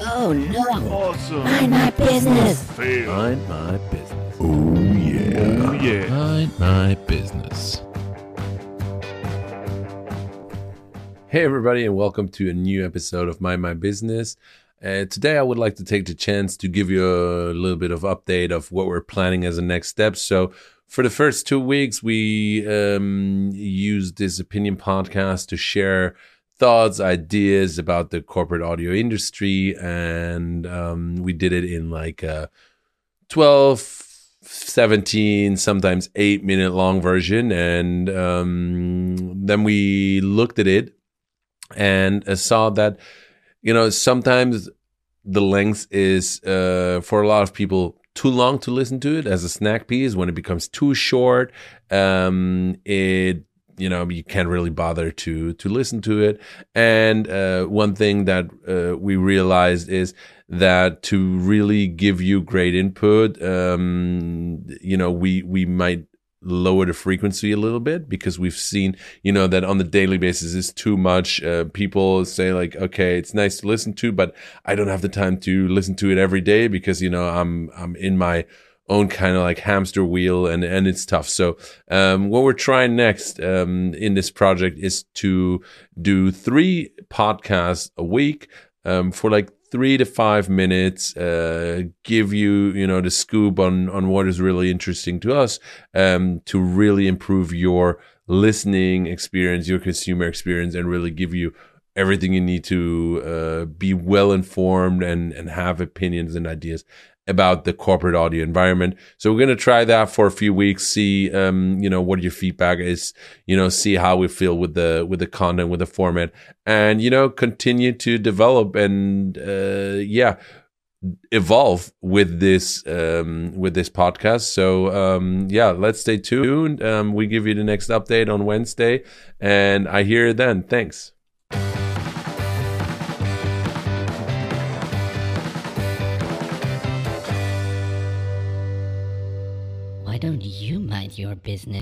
Oh no! Awesome. Mind my business! Fail. Mind my business. Oh yeah. Oh yeah. Mind my business. Hey, everybody, and welcome to a new episode of Mind My Business. Uh, today, I would like to take the chance to give you a little bit of update of what we're planning as a next step. So, for the first two weeks, we um, used this opinion podcast to share thoughts, ideas about the corporate audio industry, and um, we did it in like a 12, 17, sometimes eight minute long version. And um, then we looked at it and uh, saw that, you know, sometimes the length is uh, for a lot of people too long to listen to it as a snack piece. When it becomes too short, um, it you know you can't really bother to to listen to it. And uh, one thing that uh, we realized is that to really give you great input um, you know we we might lower the frequency a little bit because we've seen you know that on the daily basis is too much. Uh, people say like okay it's nice to listen to but i don't have the time to listen to it every day because you know i'm i'm in my own kind of like hamster wheel and and it's tough. So um, what we're trying next um, in this project is to do three podcasts a week um, for like three to five minutes uh, give you you know the scoop on on what is really interesting to us um, to really improve your listening experience your consumer experience and really give you everything you need to uh, be well informed and and have opinions and ideas about the corporate audio environment. So we're going to try that for a few weeks, see, um, you know, what your feedback is, you know, see how we feel with the, with the content, with the format and, you know, continue to develop and, uh, yeah, evolve with this, um, with this podcast. So, um, yeah, let's stay tuned. Um, we give you the next update on Wednesday and I hear you then. Thanks. Why don't you mind your business?